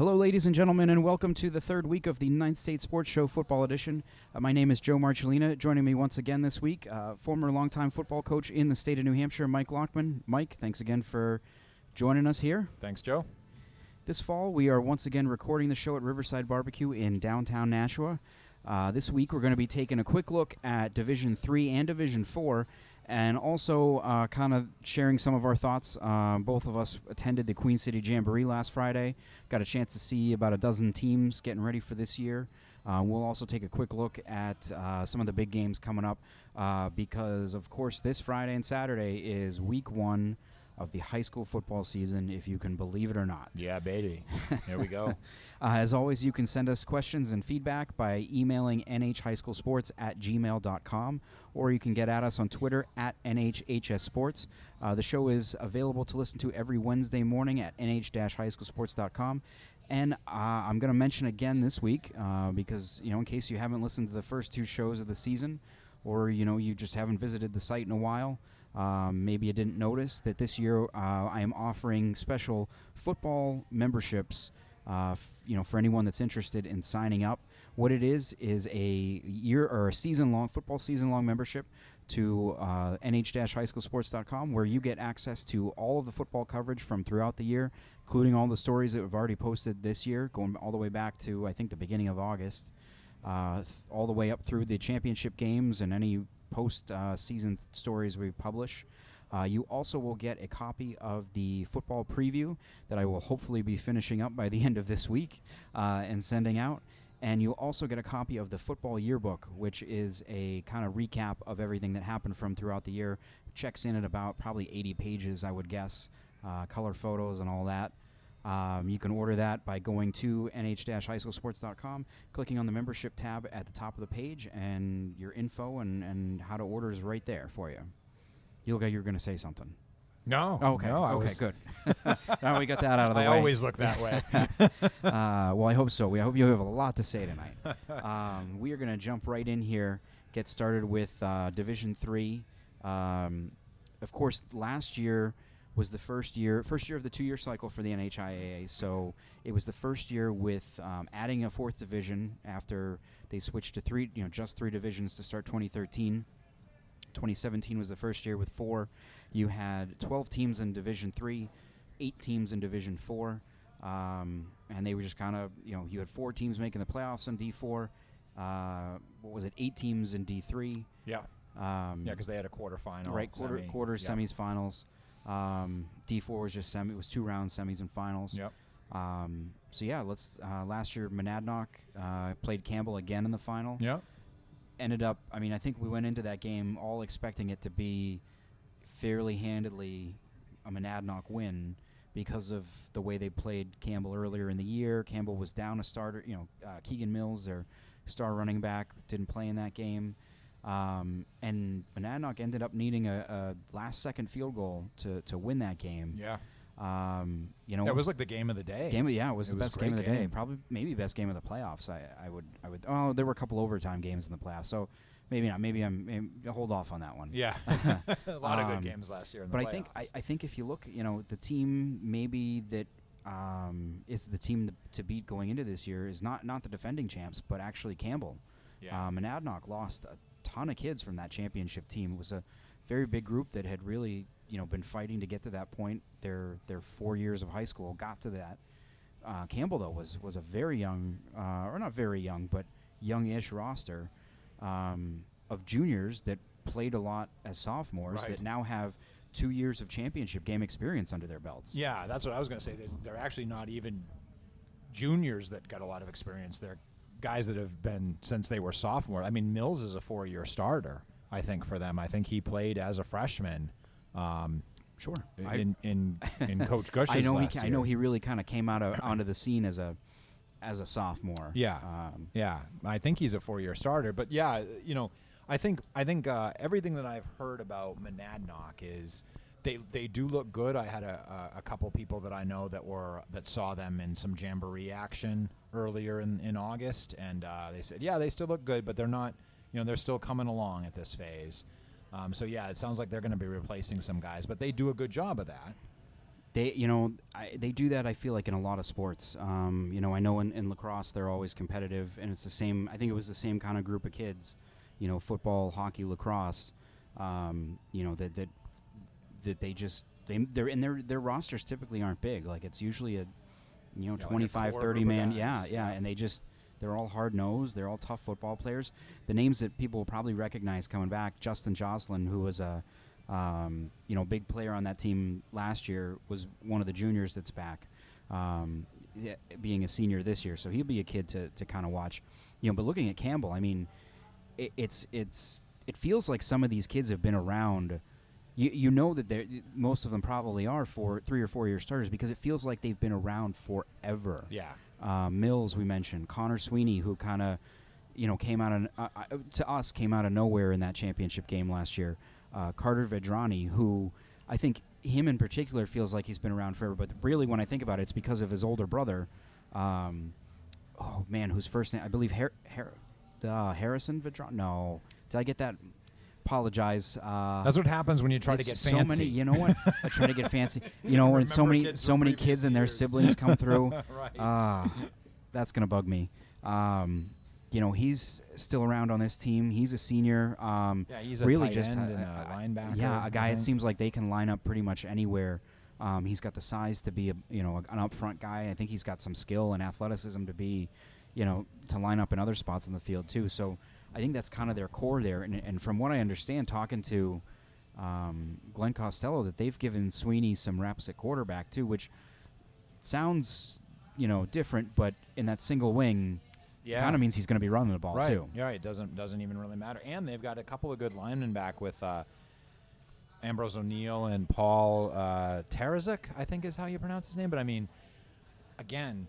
Hello, ladies and gentlemen, and welcome to the third week of the Ninth State Sports Show Football Edition. Uh, my name is Joe Marcellina. Joining me once again this week, uh, former longtime football coach in the state of New Hampshire, Mike Lockman. Mike, thanks again for joining us here. Thanks, Joe. This fall, we are once again recording the show at Riverside Barbecue in downtown Nashua. Uh, this week, we're going to be taking a quick look at Division Three and Division Four, and also uh, kind of sharing some of our thoughts. Uh, both of us attended the Queen City Jamboree last Friday. Got a chance to see about a dozen teams getting ready for this year. Uh, we'll also take a quick look at uh, some of the big games coming up uh, because, of course, this Friday and Saturday is week one of the high school football season, if you can believe it or not. Yeah, baby. Here we go. Uh, as always, you can send us questions and feedback by emailing nhhighschoolsports at gmail.com, or you can get at us on Twitter at nhhsports. Uh, the show is available to listen to every Wednesday morning at nh-highschoolsports.com. And uh, I'm going to mention again this week, uh, because, you know, in case you haven't listened to the first two shows of the season, or, you know, you just haven't visited the site in a while, um, maybe you didn't notice that this year uh, I am offering special football memberships uh, f- you know, for anyone that's interested in signing up, what it is is a year or a season long football season long membership to uh, nh-highschoolsports.com where you get access to all of the football coverage from throughout the year, including all the stories that we've already posted this year, going all the way back to I think the beginning of August, th- all the way up through the championship games and any post uh, season th- stories we publish. Uh, you also will get a copy of the football preview that I will hopefully be finishing up by the end of this week uh, and sending out. And you'll also get a copy of the football yearbook, which is a kind of recap of everything that happened from throughout the year. Checks in at about probably 80 pages, I would guess, uh, color photos and all that. Um, you can order that by going to nh-highschoolsports.com, clicking on the membership tab at the top of the page, and your info and, and how to order is right there for you. You look like you're going to say something. No. Oh, okay. No, I okay. Good. now we got that out of the I way. always look that way. uh, well, I hope so. We I hope you have a lot to say tonight. um, we are going to jump right in here. Get started with uh, Division Three. Um, of course, last year was the first year, first year of the two-year cycle for the NHIAA. So it was the first year with um, adding a fourth division after they switched to three, you know, just three divisions to start 2013. 2017 was the first year with four. You had 12 teams in Division Three, eight teams in Division Four, um, and they were just kind of you know you had four teams making the playoffs in D4. Uh, what was it? Eight teams in D3. yeah. Um, Yeah, because they had a quarterfinal. right quarter semi. quarters, Yep. semis, finals. Um, D4 was just semi. It was two rounds, semis and finals. Yep. Um, so yeah, let's. Uh, last year, Monadnock uh, played Campbell again in the final Yep. ended up I mean I think we went into that game all expecting it to be fairly handedly a Monadnock win because of the way they played Campbell earlier in the year. Campbell was down a starter, you know, uh, Keegan Mills, their star running back, didn't play in that game. Um, and Monadnock ended up needing a, a last second field goal to, to win that game. Yeah. Um, you know, That was like the game of the day. Game of, yeah, it was It the was best game of the day. Probably maybe best game of the playoffs. I, I would I would oh there were a couple overtime games in the playoffs, so maybe not. Maybe I'm maybe hold off on that one. Yeah. a lot of Um, good games last year in the But I think I. I think if you look, you know, the team maybe that um, is the team to, to beat going into this year is not not the defending champs, but actually Campbell. Yeah. Um, and Adnock lost a ton of kids from that championship team. It was a very big group that had really, you know, been fighting to get to that point. Their their four years of high school got to that. Uh, Campbell though was was a very young, uh, or not very young, but young-ish roster um, of juniors that played a lot as sophomores Right. that now have two years of championship game experience under their belts. Yeah, that's what I was going to say. They're, they're actually not even juniors that got a lot of experience. They're guys that have been since they were sophomore. I mean, Mills is a four-year starter. I think for them. I think he played as a freshman. Um, Sure. in in in Coach Gush's I know he. ca- I know he really kind of came out of onto the scene as a as a sophomore. Yeah. Um, Yeah, I think he's a four-year starter. But yeah, you know, I think I think uh, everything that I've heard about Monadnock is they they do look good. I had a, a, couple people that I know that were that saw them in some jamboree action earlier in, in August, and uh, they said, yeah, they still look good, but they're not. You know, they're still coming along at this phase. Um, so yeah, it sounds like they're going to be replacing some guys, but they do a good job of that. they you know I, they do that i feel like in a lot of sports um, you know i know in, in lacrosse they're always competitive and it's the same i think it was the same kind of group of kids you know football hockey lacrosse um, you know that that that they just they they're and their their rosters typically aren't big. Like it's usually a you know like a 25 core 30 man yeah yeah yeah. and they just they're all hard nosed they're all tough football players. The names that people will probably recognize coming back justin jocelyn who was a um, you know big player on that team last year was one of the juniors that's back um, being a senior this year. So he'll be a kid to, to kind of watch. You know but looking at campbell i mean it, it's it's it feels like some of these kids have been around you, you know that they're most of them probably are for three or four year starters because it feels like they've been around forever Yeah. uh, Mills we mentioned, Connor Sweeney who kind of you know came out of uh, uh, to us came out of nowhere in that championship game last year. Uh, Carter Vedrani who I think him in particular feels like he's been around forever, but really when I think about it, it's because of his older brother. Um, oh man, whose first name I believe Har- Har- uh, Harrison Vedrani. No, did I get that? Apologize. Uh, That's what happens when you try to it's get so fancy. many. You know what? I try to get fancy. You know, when so many kids so many previous kids and their years. siblings come through. right. Ah, that's gonna bug me. Um, you know, he's still around on this team. He's a senior. Um, yeah, he's a really tight just end a- and a- a linebacker. yeah, a guy. It seems like they can line up pretty much anywhere. Um, he's got the size to be a you know an upfront guy. I think he's got some skill and athleticism to be, you know, to line up in other spots in the field too. So I think that's kind of their core there. And, and from what I understand, talking to um, Glenn Costello, that they've given Sweeney some reps at quarterback too, which sounds you know different, but in that single wing, Yeah. kind of means he's going to be running the ball right. too. Yeah, it doesn't doesn't even really matter. And they've got a couple of good linemen back with uh, Ambrose O'Neill and Paul uh, Tarazik, I think is how you pronounce his name. But I mean, again,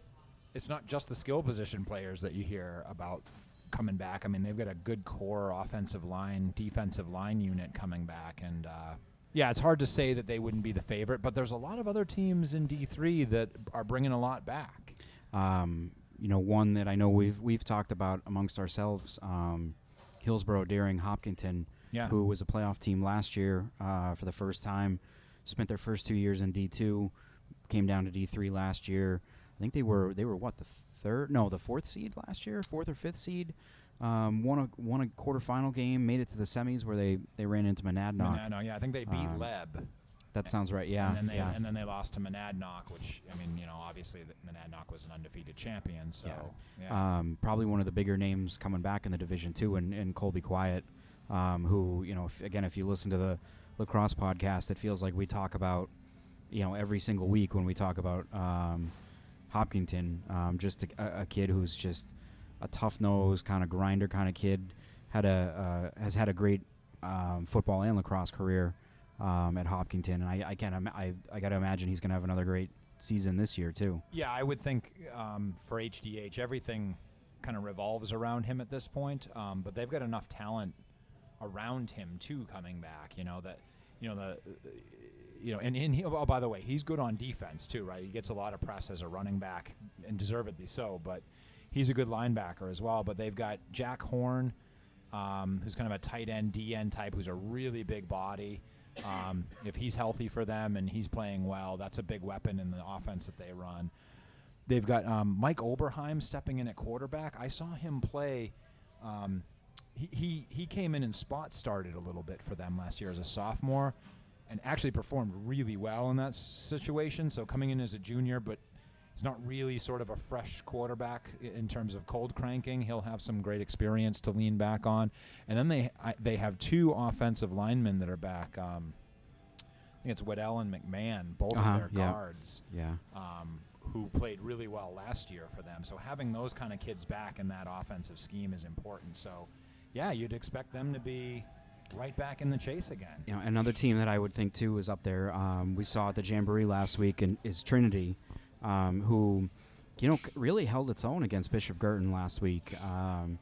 it's not just the skill position players that you hear about coming back. I mean, they've got a good core offensive line, defensive line unit coming back, and uh, yeah, it's hard to say that they wouldn't be the favorite. But there's a lot of other teams in D three that are bringing a lot back. Um, you know, one that I know we've we've talked about amongst ourselves, um, Hillsborough Deering Hopkinton, Yeah. who was a playoff team last year uh, for the first time, spent their first two years in D two, came down to D three last year. I think they were they were what the third no the fourth seed last year fourth or fifth seed. Um, won a won a quarterfinal game, made it to the semis where they, they ran into Monadnock. Monadnock, yeah, I think they beat Um, Leb. That sounds right. Yeah, and then they yeah. and then they lost to Monadnock, which I mean, you know, obviously Monadnock was an undefeated champion. So yeah, um, probably one of the bigger names coming back in the division too, and, and Colby Quiet, um, who you know, if, again, if you listen to the lacrosse podcast, it feels like we talk about, you know, every single week when we talk about um, Hopkinton, um, just a, a kid who's just a tough nose kind of grinder kind of kid, had a uh, has had a great um, football and lacrosse career um, at Hopkinton, and I, I can't, I, I got to imagine he's going to have another great season this year too. yeah, I would think um, for HDH everything kind of revolves around him at this point. Um, but they've got enough talent around him too coming back. You know that you know the. You know, and, and he, oh, by the way, he's good on defense too, right? He gets a lot of press as a running back, and deservedly so. But he's a good linebacker as well. But they've got Jack Horn, um, who's kind of a tight end, DN type, who's a really big body. Um, if he's healthy for them and he's playing well, that's a big weapon in the offense that they run. They've got um, Mike Oberheim stepping in at quarterback. I saw him play. Um, he, he he came in and spot started a little bit for them last year as a sophomore, and actually performed really well in that situation. So coming in as a junior, but he's not really sort of a fresh quarterback in terms of cold cranking. He'll have some great experience to lean back on, and then they I, they have two offensive linemen that are back. Um, I think it's Waddell and McMahon, both Uh-huh, of their yeah. guards Yeah. um, who played really well last year for them. So having those kind of kids back in that offensive scheme is important. So, yeah, you'd expect them to be right back in the chase again. you know, another team that I would think too is up there. Um, we saw at the Jamboree last week, and is Trinity, um, who, you know, really held its own against Bishop Guertin last week. Um,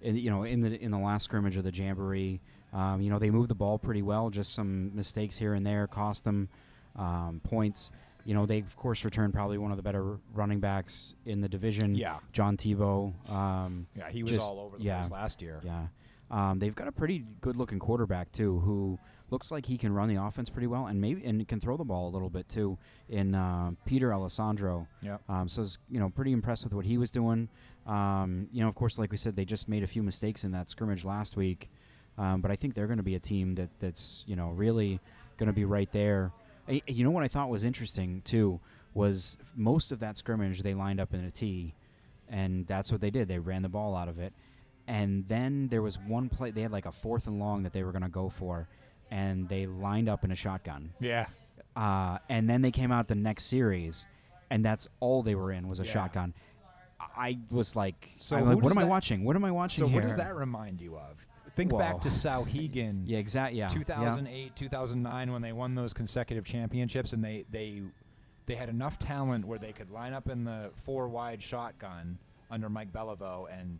in, you know, in the in the last scrimmage of the Jamboree, um, you know, they moved the ball pretty well. Just some mistakes here and there cost them um, points. You know, they of course returned probably one of the better running backs in the division. Yeah. John Tebow. Um, Yeah, he was Just- all over the yeah. place last year. yeah. Um, they've got a pretty good looking quarterback, too, who looks like he can run the offense pretty well, and maybe and can throw the ball a little bit too. In uh, Peter Alessandro, Yeah. um, so I was, you know pretty impressed with what he was doing. Um, you know, of course, like we said, they just made a few mistakes in that scrimmage last week, um, but I think they're going to be a team that that's you know really going to be right there. I, you know what I thought was interesting too was most of that scrimmage they lined up in a T, and that's what they did. They ran the ball out of it, and then there was one play they had like a fourth and long that they were going to go for, and they lined up in a shotgun. Yeah. Uh, and then they came out the next series, and that's all they were in was a Yeah. shotgun. I was like, So like, what am I watching? What am I watching So here? what does that remind you of? Think Whoa. back to Souhegan. Yeah, exactly. Yeah, 2008, 2009 when they won those consecutive championships and they they they had enough talent where they could line up in the four wide shotgun under Mike Beliveau and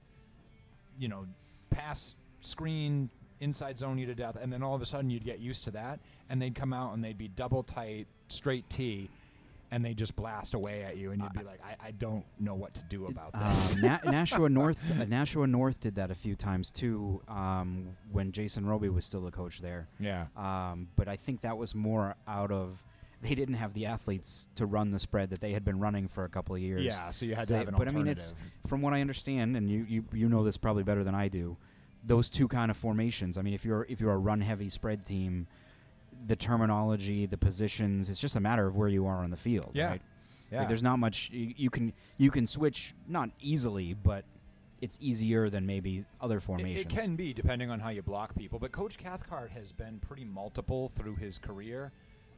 you know pass screen inside zone you to death and then all of a sudden you'd get used to that and they'd come out and they'd be double tight straight T and they just blast away at you and you'd be like I, I don't know what to do about Um, this Na- Nashua North, uh, Nashua North did that a few times too um, when Jason Roby was still the coach there. yeah Um, but I think that was more out of they didn't have the athletes to run the spread that they had been running for a couple of years. yeah so you had So to have an but I mean, it's from what I understand, and you, you you know this probably better than I do. Those two kind of formations. I mean, if you're if you're a run heavy spread team, the terminology, the positions, it's just a matter of where you are on the field. Yeah. Right? yeah Like, there's not much you, you can you can switch not easily, but it's easier than maybe other It- formations. It can be depending on how you block people, but Coach Cathcart has been pretty multiple through his career,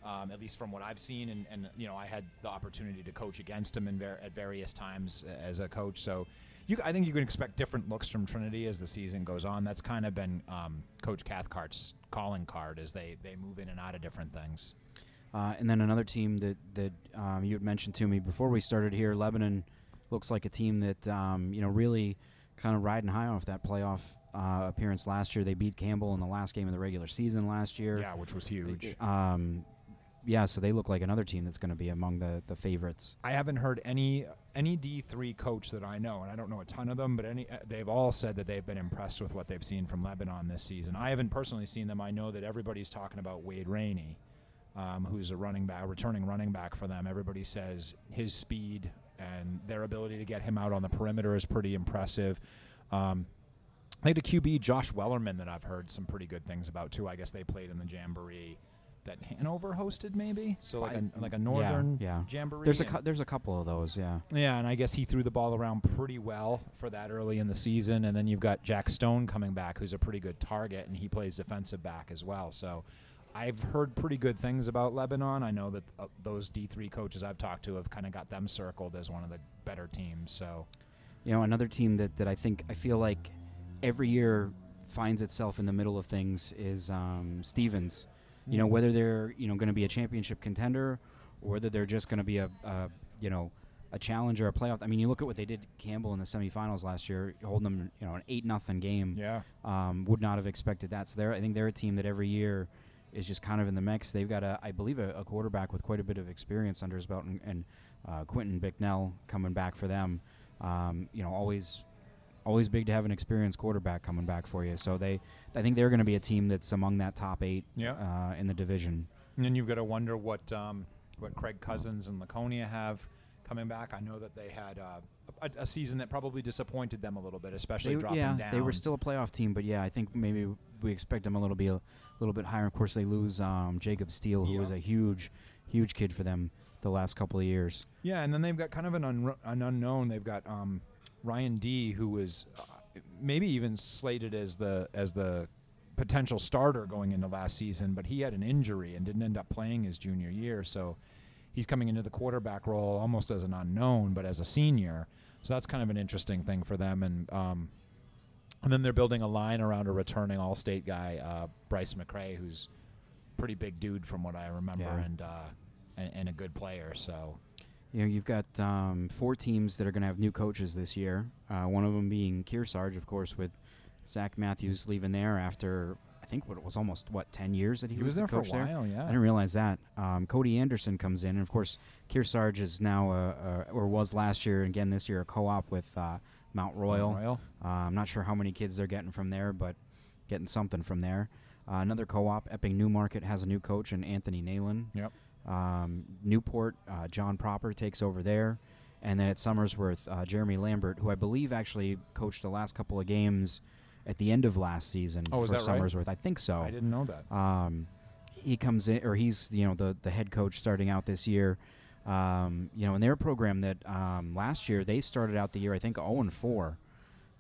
um, at least from what I've seen. And, and you know, I had the opportunity to coach against him in ver- at various times as a coach. So, you, I think you can expect different looks from Trinity as the season goes on. That's kind of been um, Coach Cathcart's calling card as they they move in and out of different things. Uh, and then another team that that um, you had mentioned to me before we started here, Lebanon looks like a team that um, you know really kind of riding high off that playoff uh, appearance last year. They beat Campbell in the last game of the regular season last year. Yeah, which was huge. Um, yeah, so they look like another team that's going to be among the, the favorites. I haven't heard any any D three coach that I know, and I don't know a ton of them, but any uh, they've all said that they've been impressed with what they've seen from Lebanon this season. I haven't personally seen them. I know that everybody's talking about Wade Rainey, um, who's a running back, returning running back for them. Everybody says his speed and their ability to get him out on the perimeter is pretty impressive. Um, I think the QB Josh Wellerman that I've heard some pretty good things about too. I guess they played in the jamboree that Hanover hosted, maybe. So like a like a northern yeah. jamboree. There's a cou- there's a couple of those, yeah. yeah, and I guess he threw the ball around pretty well for that early in the season. And then you've got Jack Stone coming back, who's a pretty good target, and he plays defensive back as well. So I've heard pretty good things about Lebanon. I know that uh, those D3 coaches I've talked to have kind of got them circled as one of the better teams. So You know, another team that, that I think I feel like every year finds itself in the middle of things is um, Stevens. You know, whether they're you know going to be a championship contender or whether they're just going to be a, a you know a challenger, a playoff. I mean, you look at what they did to Campbell in the semifinals last year, holding them you know an eight nothing game. yeah, Um, would not have expected that. So they're I think they're a team that every year is just kind of in the mix. They've got a I believe a, a quarterback with quite a bit of experience under his belt, and, and uh, Quentin Bicknell coming back for them. Um, you know, always always big to have an experienced quarterback coming back for you. So they I think they're going to be a team that's among that top eight Yeah. uh, in the division. and then you've got to wonder what um, what Craig Cousins and Laconia have coming back. I know that they had uh, a, a season that probably disappointed them a little bit, especially They, dropping yeah, down. they were still a playoff team, but yeah, I think maybe we expect them a little bit a little bit higher. Of course, they lose um, Jacob Steele, who was a huge, huge kid for them the last couple of years. Yeah, and then they've got kind of an, unro- an unknown. They've got um, Ryan D, who was uh, maybe even slated as the as the potential starter going into last season, but he had an injury and didn't end up playing his junior year. So he's coming into the quarterback role almost as an unknown, but as a senior. So that's kind of an interesting thing for them. And um, and then they're building a line around a returning All-State guy, uh, Bryce McRae, who's pretty big dude from what I remember, Yeah. and, uh, and and a good player. So. You know, you've got um, four teams that are going to have new coaches this year. Uh, one of them being Kearsarge, of course, with Zach Matthews leaving there after I think what it was almost what ten years that he, He was the there for a coach while, yeah. I didn't realize that. Um, Cody Anderson comes in, and of course, Kearsarge is now, a, a, or was last year, and again this year, a co-op with uh, Mount Royal. Royal. Uh, I'm not sure how many kids they're getting from there, but getting something from there. Uh, another co-op, Epping Newmarket, has a new coach in Anthony Nalen. Yep. Um, Newport, uh, John Proper takes over there. And then at Somersworth, uh, Jeremy Lambert, who I believe actually coached the last couple of games at the end of last season Oh, for that right? I think so. I didn't know that. Um, he comes in, or he's you know the the head coach starting out this year. Um, you know, in their program that um, last year they started out the year I think 0 and 4.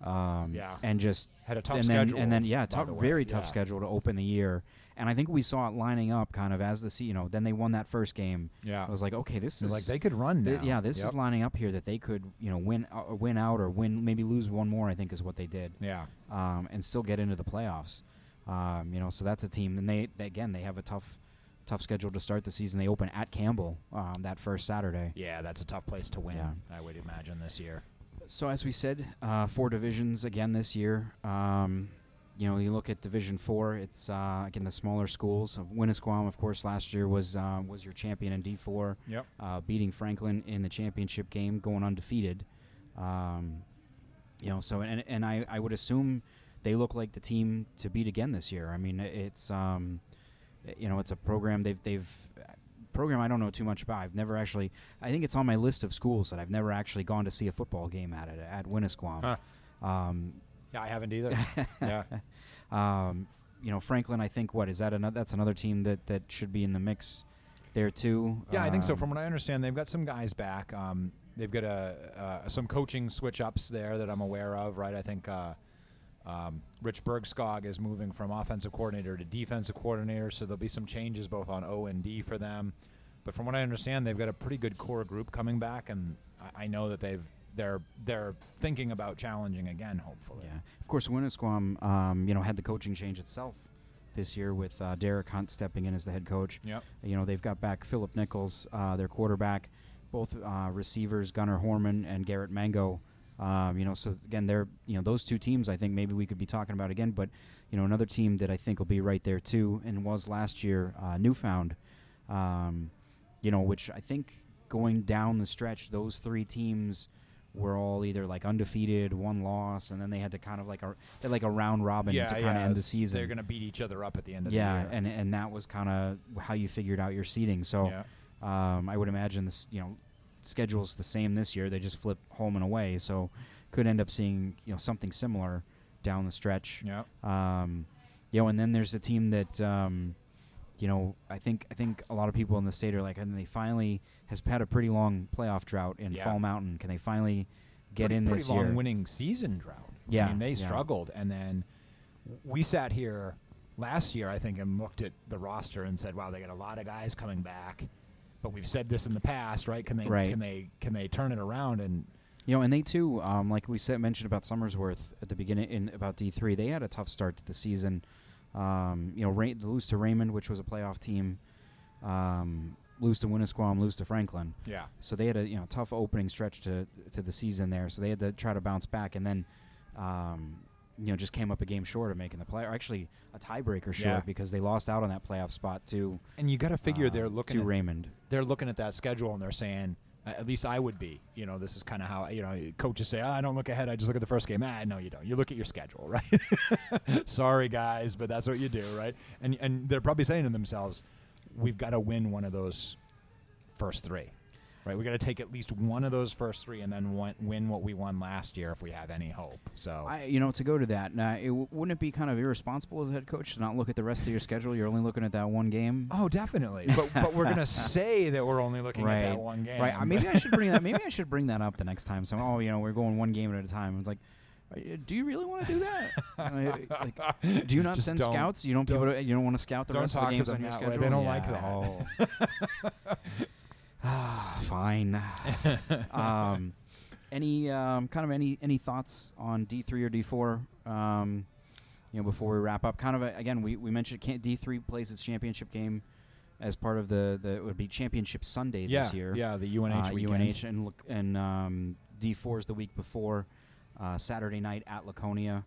Um, Yeah. and just Had a tough and then, schedule. and then yeah, tough, the very tough Yeah. schedule to open the year. And I think we saw it lining up kind of as the se- you know. Then they won that first game. Yeah. I was like, okay, this is like they could run now. Th- yeah, this Yep. is lining up here that they could, you know, win uh, win out or win maybe lose one more. I think is what they did, Yeah. um, and still get into the playoffs. Um, you know, so that's a team, and they, they again they have a tough tough schedule to start the season. They open at Campbell um, that first Saturday. Yeah, that's a tough place to win. Yeah. I would imagine this year. So as we said, uh, four divisions again this year. Um, you know, you look at Division Four. It's uh, again the smaller schools. Winnisquam, of course, last year was uh, was your champion in D four. Yep. uh, beating Franklin in the championship game, going undefeated. Um, you know, so and and I, I would assume they look like the team to beat again this year. I mean, it's um, you know, it's a program they've they've program I don't know too much about. I've never actually. I think it's on my list of schools that I've never actually gone to see a football game at it at Winnisquam. Huh. Um, Yeah, I haven't either. yeah. um, you know, Franklin. I think what is that? Another that's another team that that should be in the mix there too. Yeah, I think so. Um, From what I understand, they've got some guys back. Um, they've got a, uh, some coaching switch ups there that I'm aware of. Right, I think uh, um, Rich Bergskog is moving from offensive coordinator to defensive coordinator, so there'll be some changes both on O and D for them. But from what I understand, they've got a pretty good core group coming back, and I, I know that they've they're they're thinking about challenging again. Hopefully, Yeah, of course, Winnisquam, um, you know, had the coaching change itself this year with uh, Derek Hunt stepping in as the head coach. Yep. You know, they've got back Philip Nichols, uh, their quarterback, both uh, receivers, Gunnar Horman and Garrett Mango. Um, you know, so again, they're you know those two teams. I think maybe we could be talking about again, but you know, another team that I think will be right there too, and was last year, uh, Newfound. Um, you know, which I think going down the stretch, those three teams were all either like undefeated, one loss, and then they had to kind of like a like a round robin yeah, to kind yeah, of end the season. They're going to beat each other up at the end of yeah, the year. and and that was kind of how you figured out your seating. So yeah. um, I would imagine this, you know, schedule's the same this year. They just flip home and away, so could end up seeing you know something similar down the stretch. yeah. Um, you know, and then there's a team that, um, you know, I think I think a lot of people in the state are like, and they finally has had a pretty long playoff drought in Yeah. Fall Mountain. Can they finally get pretty, in pretty this long year? winning season drought. Yeah, I mean they yeah. struggled, and then we sat here last year, I think, and looked at the roster and said, "Wow, they got a lot of guys coming back." But we've said this in the past, right? Can they Right. can they can they turn it around? And You know, and they too, um, like we said, mentioned about Somersworth at the beginning in about D three. They had a tough start to the season. Um, you know, Ray, lose to Raymond, which was a playoff team. Um, lose to Winnisquam, lose to Franklin. yeah, So they had a you know tough opening stretch to to the season there. So they had to try to bounce back, and then um, you know just came up a game short of making the play, or actually a tiebreaker short Yeah. because they lost out on that playoff spot too. and you got to figure uh, they're looking to Raymond. they're looking at that schedule and they're saying. At least I would be. You know, this is kind of how you know coaches say, oh, "I don't look ahead. I just look at the first game." Ah, no, you don't. You look at your schedule, right? Sorry, guys, but that's what you do, right? And and they're probably saying to themselves, "We've got to win one of those first three, right? We got to take at least one of those first three, and then win, win what we won last year if we have any hope." So I, you know, to go to that, now, it, w- wouldn't it be kind of irresponsible as a head coach to not look at the rest of your schedule? You're only looking at that one game. Oh, definitely. but but we're gonna say that we're only looking right, at that one game. right. Uh, Maybe I should bring that. Maybe I should bring that up the next time. So, oh, you know, we're going one game at a time. It's like, do you really want to do that? Like, do you not Just send scouts? You don't, don't- to, you don't want to scout the rest of the games on your way. schedule. They don't Yeah, like that. Oh. Ah, Fine. um, any um, kind of any any thoughts on D three or D four? Um, you know, before we wrap up, kind of a, again, we, we mentioned D three plays its championship game as part of the the it would be championship Sunday yeah, this year. yeah, the UNH uh, weekend. UNH and look and um, D four is the week before uh, Saturday night at Laconia,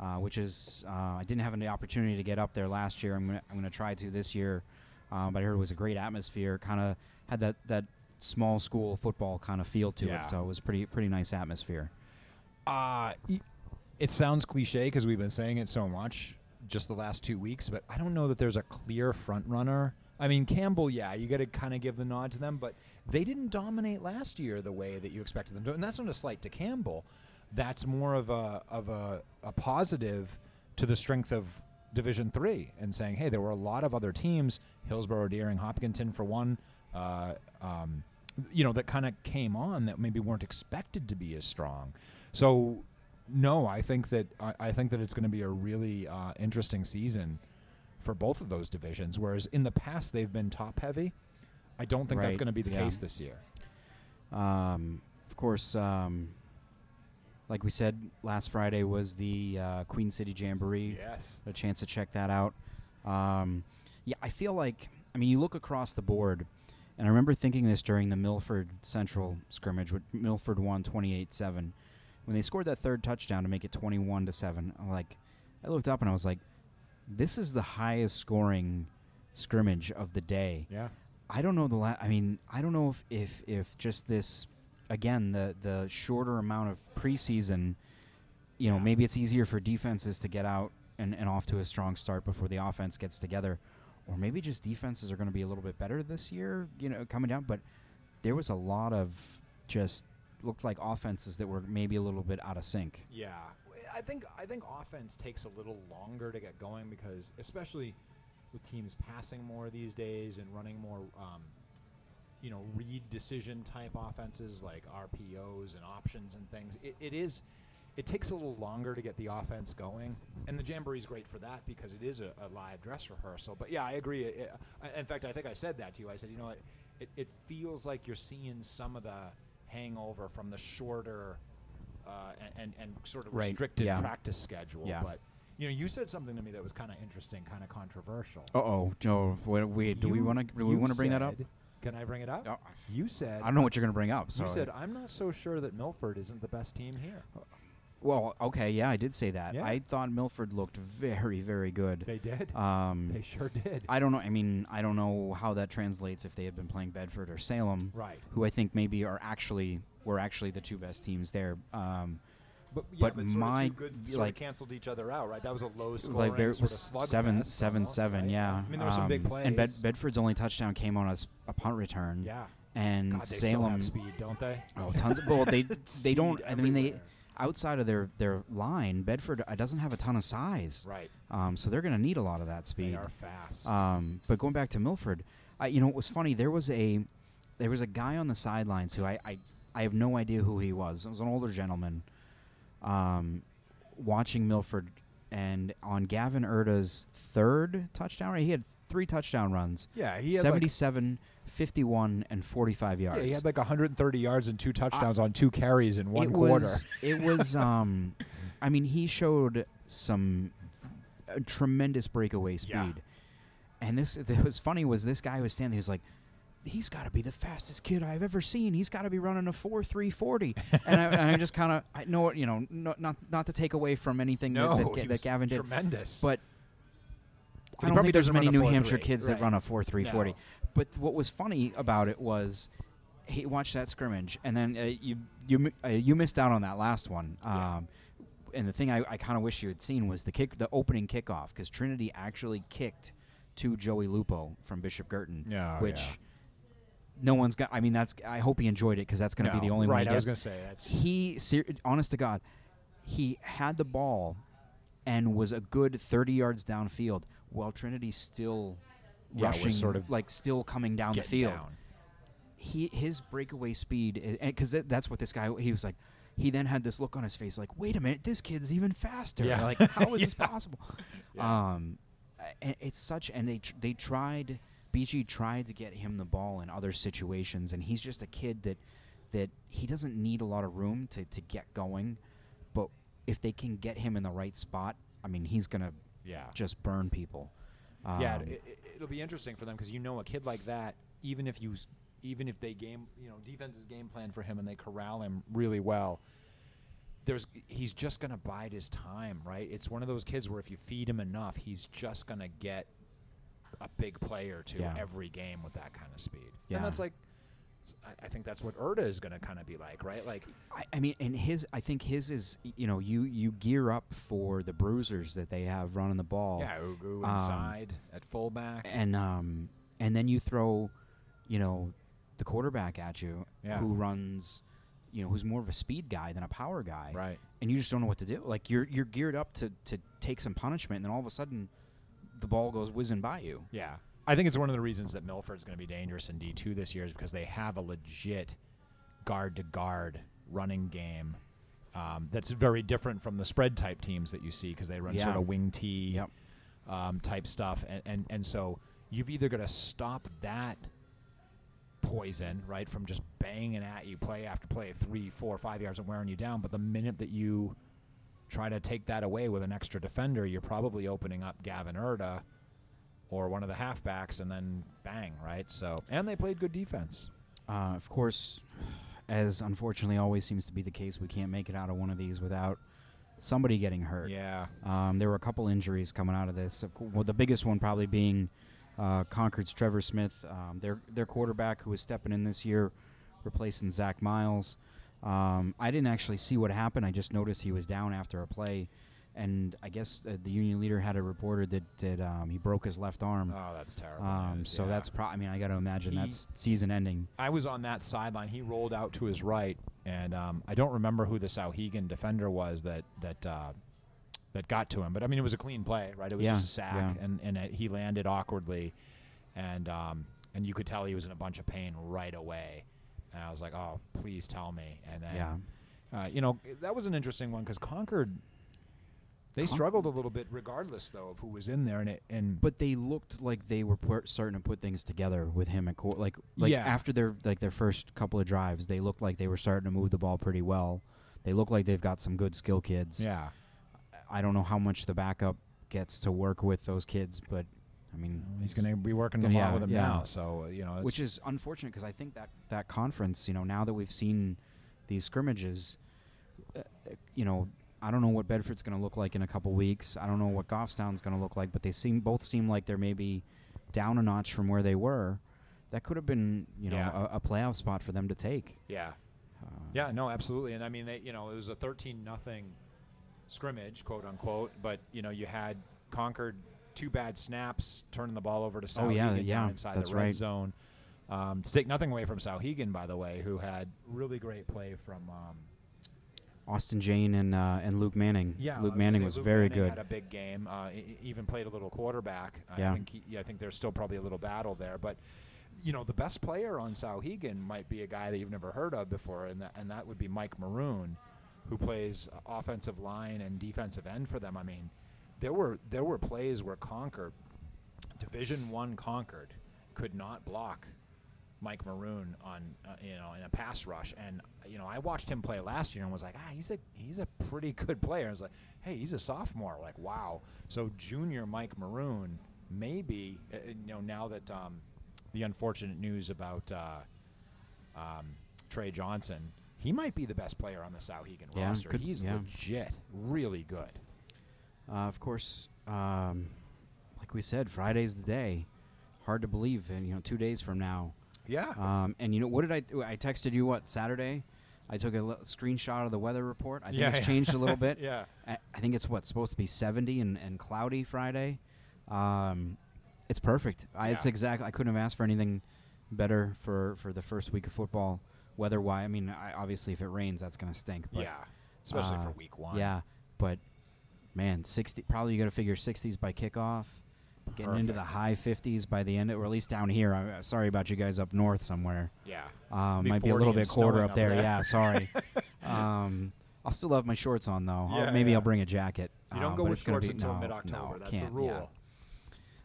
uh, which is uh, I didn't have any opportunity to get up there last year. I'm gonna I'm gonna try to this year, um, but I heard it was a great atmosphere. Kind of had that that small school football kind of feel to Yeah. it, so it was pretty pretty nice atmosphere. Uh, it sounds cliche because we've been saying it so much, just the last two weeks, but I don't know that there's a clear front runner. I mean, Campbell, yeah, you got to kind of give the nod to them, but they didn't dominate last year the way that you expected them to, and that's not a slight to Campbell. That's more of a of a, a positive to the strength of Division Three, and saying, hey, there were a lot of other teams, Hillsborough, Deering, Hopkinton, for one. Uh, um, you know that kind of came on that maybe weren't expected to be as strong. So no, I think that I, I think that it's going to be a really uh, interesting season for both of those divisions. Whereas in the past they've been top heavy. I don't think that's going to be the yeah. case this year. Um, of course, um, like we said, last Friday was the uh, Queen City Jamboree. Yes. a chance to check that out. Um, yeah, I feel like I mean you look across the board, and I remember thinking this during the Milford Central scrimmage, with Milford won 28-7. When they scored that third touchdown to make it 21 to seven, I'm like, I looked up and I was like, this is the highest scoring scrimmage of the day. Yeah. I don't know the la- I mean, I don't know if, if if just this again the the shorter amount of preseason, you know, maybe it's easier for defenses to get out and, and off to a strong start before the offense gets together, or maybe just defenses are going to be a little bit better this year, you know, coming down. But there was a lot of just looked like offenses that were maybe a little bit out of sync. Yeah, I think I think offense takes a little longer to get going because, especially with teams passing more these days and running more, um, you know, read decision type offenses like RPOs and options and things. It, it is. It takes a little longer to get the offense going, and the jamboree is great for that because it is a, a live dress rehearsal. But yeah, I agree. It, it- in fact, I think I said that to you. I said, you know what, it, it feels like you're seeing some of the hangover from the shorter uh, and, and and sort of Right, restricted yeah. practice schedule. Yeah. But you know, you said something to me that was kind of interesting, kind of controversial. Uh oh, Joe. We do we want to do we want to bring that up? Can I bring it up? Oh, You said I don't know what you're going to bring up. So You said I'm not so sure that Milford isn't the best team here. Well, okay, yeah, I did say that. Yeah. I thought Milford looked very, very good. They did. Um, they sure did. I don't know. I mean, I don't know how that translates if they had been playing Bedford or Salem, right. who I think maybe are actually were actually the two best teams there. Um, But, yeah, but but my- good sort like- of canceled each other out, right? That was a low scoring like very sort of seven, seven, almost, seven. right? Yeah. I mean, there were some big Um, plays. And Bed- Bedford's only touchdown came on a punt return. yeah. And God, Salem. have speed, don't they? Oh, tons. Of, well, they they don't. I mean, they. Outside of their their line, Bedford uh, doesn't have a ton of size. Right. Um, so they're going to need a lot of that speed. They are fast. Um, but going back to Milford, I, you know, it was funny. There was a there was a guy on the sidelines who I, I I have no idea who he was. It was an older gentleman, um, watching Milford, and on Gavin Erda's third touchdown, he had three touchdown runs. yeah, he had 77, 51, and 45 yards. yeah, he had like 130 yards and two touchdowns on two carries in one it quarter. Was, it was, um, I mean, he showed some uh, tremendous breakaway speed. Yeah. And this, that was funny was this guy was standing. He was like, "He's got to be the fastest kid I've ever seen. He's got to be running a four three forty. And I, and I just kind of, I know you know, no, not not to take away from anything no, that, that, that Gavin did, tremendous. but I don't think there's many New Hampshire 4.3, kids that run a four three forty. No. But what was funny about it was he watched that scrimmage, and then uh, you you uh, you missed out on that last one. Yeah. Um, and the thing I, I kind of wish you had seen was the kick, the opening kickoff, because Trinity actually kicked to Joey Lupo from Bishop Guertin, Yeah, which yeah. no one's got. I mean, that's I hope he enjoyed it because that's going to be the only right. one. I was gonna say that's He, ser- honest to God, he had the ball and was a good 30 yards downfield while Trinity still Yeah, was rushing, sort of like still coming down the field. down. He his breakaway speed, because that's what this guy. He was like. He then had this look on his face, like, "Wait a minute, this kid's even faster! Yeah. Like, how is this possible?" Yeah. Um, and it's such, and they tr- they tried, BG tried to get him the ball in other situations, and he's just a kid that that he doesn't need a lot of room to to get going, but if they can get him in the right spot, I mean, he's gonna yeah. just burn people. Yeah, Um, it, it, it'll be interesting for them because you know a kid like that, even if you, even if they game, you know, defense's game plan for him and they corral him really well. There's, he's just gonna bide his time, right? It's one of those kids where if you feed him enough, he's just gonna get a big play or two Yeah. every game with that kind of speed. Yeah. And that's like, I, think that's what Erda is going to kind of be like, right? Like, I, I mean, and his, I think his is, you know, you you gear up for the bruisers that they have running the ball. yeah, Ugu um, inside at fullback. and um and then you throw you know the quarterback at you Yeah. who runs you know who's more of a speed guy than a power guy right. and you just don't know what to do like you're you're geared up to to take some punishment and then all of a sudden the ball goes whizzing by you Yeah. I think it's one of the reasons that Milford's going to be dangerous in D2 this year is because they have a legit guard to guard running game um, that's very different from the spread type teams that you see because they run sort of wing T Yep. um, type stuff. And, and, and so you've either got to stop that poison, right, from just banging at you play after play, three, four, five yards and wearing you down. But the minute that you try to take that away with an extra defender, you're probably opening up Gavin Erda or one of the halfbacks, and then bang, right? So, and they played good defense. uh, of course as unfortunately always seems to be the case we can't make it out of one of these without somebody getting hurt Yeah, Um, there were a couple injuries coming out of this. Well, the biggest one probably being uh, Concord's Trevor Smith, um, their their quarterback who was stepping in this year, replacing Zach Miles. Um, I didn't actually see what happened. I just noticed he was down after a play, and I guess uh, the union leader had a reporter that that um, he broke his left arm. oh, that's terrible. Um, news, so yeah. that's pro- I mean I got to imagine He- that's season ending. I was on that sideline. He rolled out to his right, and um, I don't remember who the Souhegan defender was that that uh, that got to him. But I mean, it was a clean play, right? It was Yeah, just a sack, yeah. and and uh he landed awkwardly, and um, and you could tell he was in a bunch of pain right away. And I was like, oh, please tell me. And then, Yeah. uh, you know, that was an interesting one because Concord. They struggled a little bit, regardless though of who was in there, and it and But they looked like they were put, starting to put things together with him at court. Like, like Yeah. after their like their first couple of drives, they looked like they were starting to move the ball pretty well. They look like they've got some good skill kids. yeah, I don't know how much the backup gets to work with those kids, but I mean, he's going to be working a Yeah, lot with them yeah. now. So you know, it's, which is unfortunate because I think that that conference, you know, now that we've seen these scrimmages, uh, uh, you know, I don't know what Bedford's going to look like in a couple weeks. I don't know what Goffstown's going to look like, but they seem both seem like they're maybe down a notch from where they were. That could have been, you know, Yeah. a, a playoff spot for them to take. yeah. Uh, Yeah, no, absolutely. And I mean, they, you know, it was a 13 nothing scrimmage, quote unquote, but you know, you had Concord two bad snaps, turning the ball over to Souhegan Oh, yeah, down yeah, inside that's the red right. zone. Um, to take nothing away from Souhegan, by the way, who had really great play from. Um, Austin Jane and uh, and Luke Manning. yeah, Luke Manning was Luke very Manning good. Had a big game. Uh, even played a little quarterback. I Yeah. think he, yeah, I think there's still probably a little battle there, but you know, the best player on Souhegan might be a guy that you've never heard of before, and that, and that would be Mike Maroon, who plays offensive line and defensive end for them. I mean, there were there were plays where Concord, Division One Concord, could not block Mike Maroon on uh, you know in a pass rush, and you know I watched him play last year and was like, ah, he's a he's a pretty good player. I was like, hey, he's a sophomore. Like, wow. So junior Mike Maroon, maybe uh, uh, you know now that um, the unfortunate news about uh, um, Trey Johnson, he might be the best player on the Souhegan Yeah, roster. could- he's yeah. legit, really good. Uh, of course, um, like we said, Friday's the day. Hard to believe, and you know, two days from now. Yeah. Um, and you know, what did I? do? I texted you what Saturday. I took a l- screenshot of the weather report. I think Yeah, it's yeah. changed a little bit. yeah. I, I think it's what supposed to be 70 and, and cloudy Friday. Um, it's perfect. I, It's exactly. I couldn't have asked for anything better for, for the first week of football, weather wise. I mean, I, obviously, if it rains, that's going to stink. But, yeah. Especially uh, for week one. Yeah, but man, 60. Probably you got to figure 60s by kickoff. Getting into the high 50s by the end, or at least down here. I'm uh, sorry about you guys up north somewhere. Yeah. Um, might be a little bit colder up there. there. Yeah, sorry. um, I'll still have my shorts on though. I'll- maybe yeah. I'll bring a jacket. You don't um, go with shorts be- until no, mid-October. no, That's the rule. yeah.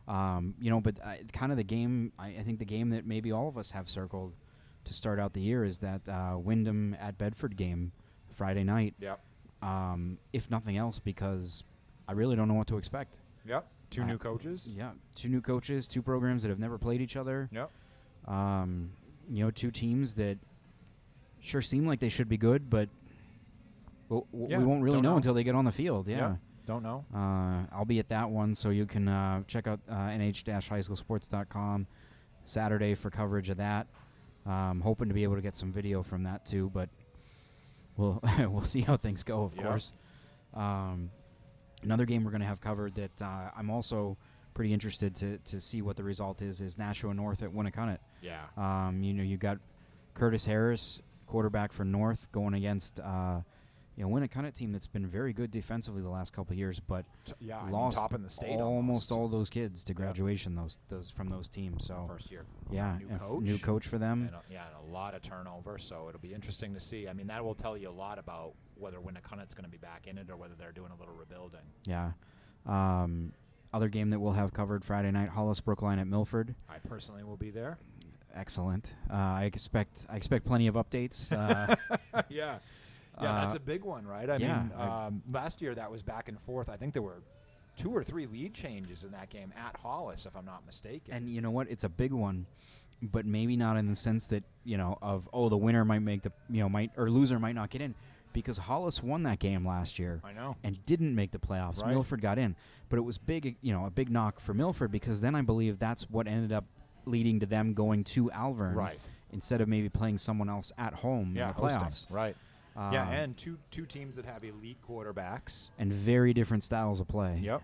Um, you know, but I, kind of the game. I, I think the game that maybe all of us have circled to start out the year is that uh, Windham at Bedford game Friday night. Yep. Um, if nothing else, because I really don't know what to expect. Yep. Two new coaches. Yeah, two new coaches, two programs that have never played each other. Yep. Um, you know, two teams that sure seem like they should be good, but we'll, w- Yeah, we won't really know, know. until they get on the field. Yeah. Don't know. Uh, I'll be at that one, so you can uh, check out uh, nh-highschoolsports.com Saturday for coverage of that. Um, hoping to be able to get some video from that too, but we'll we'll see how things go. Of Yeah. course. Um, another game we're going to have covered that uh, I'm also pretty interested to to see what the result is is Nashua North at Winnacunnet. Yeah. Um, you know, you got Curtis Harris, quarterback for North, going against uh, you know Winnacunnet team that's been very good defensively the last couple of years, but T- yeah. Lost top in the state. almost all those kids to graduation those those from those teams. So first year. yeah, New coach. new coach for them. And a, yeah, and a lot of turnover. So it'll be interesting to see. I mean, that will tell you a lot about whether Winnacunnet's going to be back in it or whether they're doing a little rebuilding. Yeah. Um, other game that we'll have covered Friday night: Hollis Brookline at Milford. I personally will be there. Excellent. Uh, I expect I expect plenty of updates. Uh, yeah. Yeah, that's Uh, a big one, right? I yeah, mean, um, last year that was back and forth. I think there were two or three lead changes in that game at Hollis, if I'm not mistaken. And you know what? It's a big one, but maybe not in the sense that you know of oh the winner might make the you know might or loser might not get in, because Hollis won that game last year I know. and didn't make the playoffs. Right. Milford got in, but it was big you know a big knock for Milford because then I believe that's what ended up leading to them going to Alvirne Right. instead of maybe playing someone else at home Yeah, in the hosting. playoffs. Right. yeah, Um, and two two teams that have elite quarterbacks. and very different styles of play. Yep.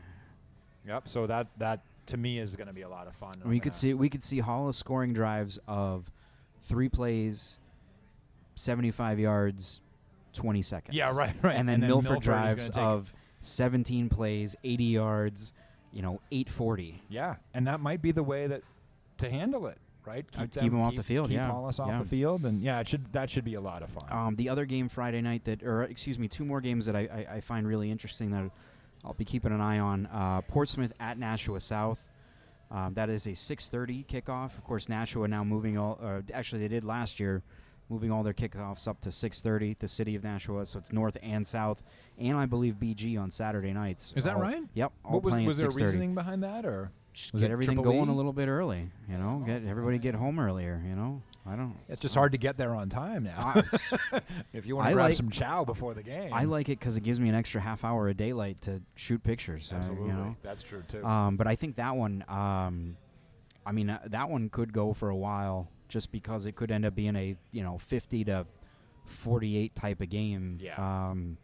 Yep. So that that to me is going to be a lot of fun. We could see we could see Hollis scoring drives of three plays, seventy-five yards, twenty seconds. Yeah, right, right. And then, And then Milford, Milford drives it. of seventeen plays, eighty yards, you know, eight forty. Yeah, and that might be the way that to handle it, right? Uh, them, off the field, Keep yeah, Hollis off yeah. the field, and yeah, it should that should be a lot of fun. Um, the other game Friday night that, or excuse me, two more games that I, I, I find really interesting that I'll be keeping an eye on. Uh, Portsmouth at Nashua South. Um, that is a 6:30 kickoff. Of course, Nashua now moving all. Uh, actually, they did last year, moving all their kickoffs up to 6:30. The city of Nashua, so it's north and south, and I believe BG on Saturday nights. Is that All- right? Yep. All what was was there reasoning behind that, or Just was get it everything Triple going a little bit early. You know, Oh, get everybody get home earlier. You know, I don't. it's just hard to get there on time now? If you want to grab like- some chow before the game, I like it because it gives me an extra half hour of daylight to shoot pictures. uh, absolutely. you know? That's true too. Um, but I think that one, um, I mean, uh, that one could go for a while, just because it could end up being a you know fifty to forty-eight type of game. Yeah. Um,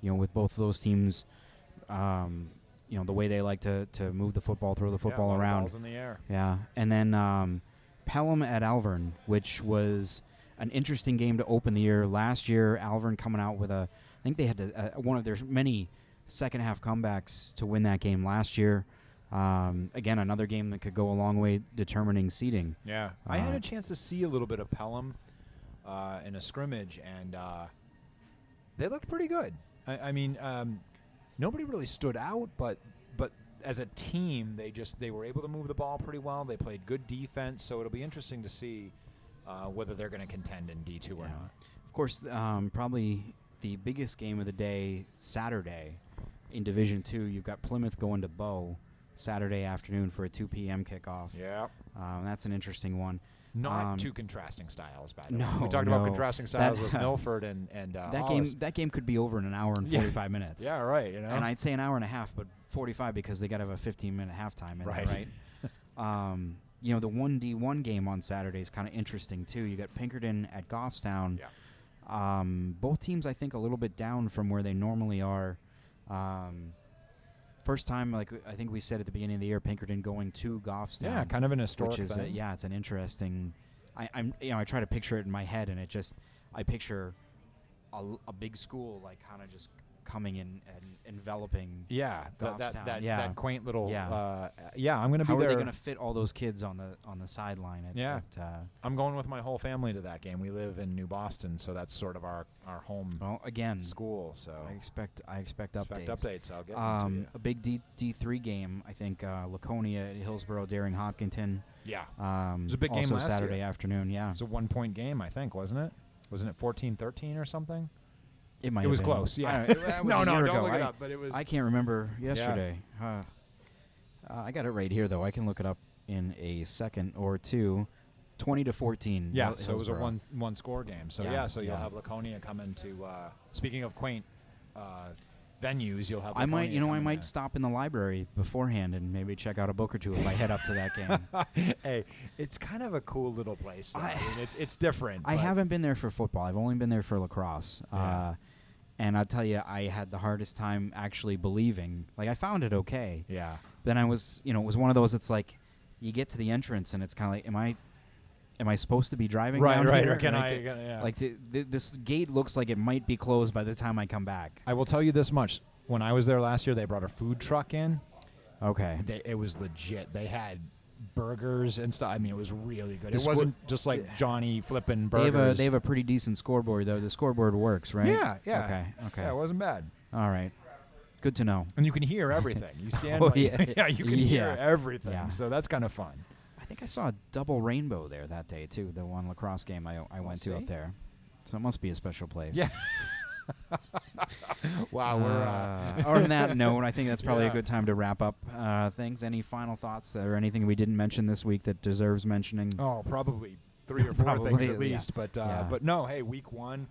you know, with both of those teams, um, you know, the way they like to to move the football, throw the football of around. balls in the air. Yeah, and then um, Pelham at Alvirne, which was an interesting game to open the year. Last year, Alvirne coming out with a, I think they had to, uh, one of their many second half comebacks to win that game last year. Um, again, another game that could go a long way determining seeding. Yeah, I had Uh, a chance to see a little bit of Pelham uh, in a scrimmage, and uh, they looked pretty good. I, I mean, um, nobody really stood out, but but as a team, they just they were able to move the ball pretty well. They played good defense, so it'll be interesting to see uh, whether they're going to contend in D two or Yeah. not. Of course, um, probably the biggest game of the day, Saturday, in Division Two. You've got Plymouth going to Bow Saturday afternoon for a 2 p.m. kickoff. Yeah, Um, that's an interesting one. not Um, two contrasting styles. By the way, we talked about contrasting styles That- with Milford and and uh, that Hollis. game that game could be over in an hour and Yeah. 45 minutes. Yeah, right. You know, And I'd say an hour and a half, but 45 because they got to have a 15 minute halftime in Right. there, right? um, you know, the 1D1 game on Saturday is kind of interesting too. You got Pinkerton at Goffstown. Yeah. Um, both teams, I think, a little bit down from where they normally are. Um, first time, like I think we said at the beginning of the year, Pinkerton going to Goffstown. yeah, kind of an historic which is a, yeah, it's an interesting. I, I'm you know I try to picture it in my head, and it just I picture a big school like kind of just coming in and enveloping. Yeah, that that, that, yeah. that quaint little. Yeah. Uh, yeah, I'm gonna be there. How are they going to fit all those kids on the on the sideline? At, Yeah. at, uh, I'm going with my whole family to that game. We live in New Boston, so that's sort of our our home well, again, school. So I expect I expect expect updates. updates. I'll get Um, you. a big D D three game. I think uh, Laconia at Hillsborough, Deering Hopkinton. Yeah, Um, was a big game also last Saturday year. afternoon. Yeah, it was a one point game, I think, wasn't it? Wasn't it 14-13 or something? It might. it was been. close. Yeah. I it- was no, no, don't ago. look I, it up. But it was. I can't remember yesterday. Uh, uh, I got it right here though. I can look it up in a second or two. Twenty to fourteen. yeah, Hill- so it was a one one score game. So Yeah, yeah, so you'll yeah. have Laconia coming to. Uh, speaking of quaint uh, venues, you'll have. I might, you know, I might stop in the library beforehand and maybe check out a book or two if I head up to that game. hey, it's kind of a cool little place. I, I- mean, it's it's different. I haven't been there for football. I've only been there for lacrosse. Yeah. Uh, and I'll tell you, I had the hardest time actually believing. Like, I found it okay. Yeah. Then I was, you know, it was one of those. It's like you get to the entrance and it's kind of like, am I, am I supposed to be driving? Right, down right. here? Or can like, I? it- yeah. Like th- th- this gate looks like it might be closed by the time I come back. I will tell you this much: when I was there last year, they brought a food truck in. Okay. They, it was legit. They had burgers and stuff. I mean, it was really good. The it wasn't just like Johnny flipping They burgers. have a they have a pretty decent scoreboard though. The scoreboard works, right? Yeah, yeah. Okay. Okay. Yeah, it wasn't bad. All right. Good to know. And you can hear everything. You stand. Oh, like- yeah. you can hear everything. Yeah. So that's kind of fun. I think I saw a double rainbow there that day too. The one lacrosse game I I went to up there. So it must be a special place. Yeah. wow, we're. Uh, Uh, on that note, I think that's probably Yeah. a good time to wrap up uh, things. Any final thoughts or anything we didn't mention this week that deserves mentioning? oh, probably three or four things at least. But uh, Yeah. but no, hey, week one.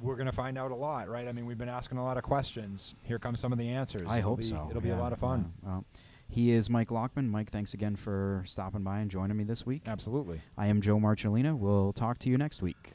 We're gonna find out a lot, right? I mean, we've been asking a lot of questions. Here come some of the answers. I It'll hope be- so. It'll be a lot of fun. yeah. Well, he is Mike Lockman. Mike, thanks again for stopping by and joining me this week. Absolutely. I am Joe Marcellina. We'll talk to you next week.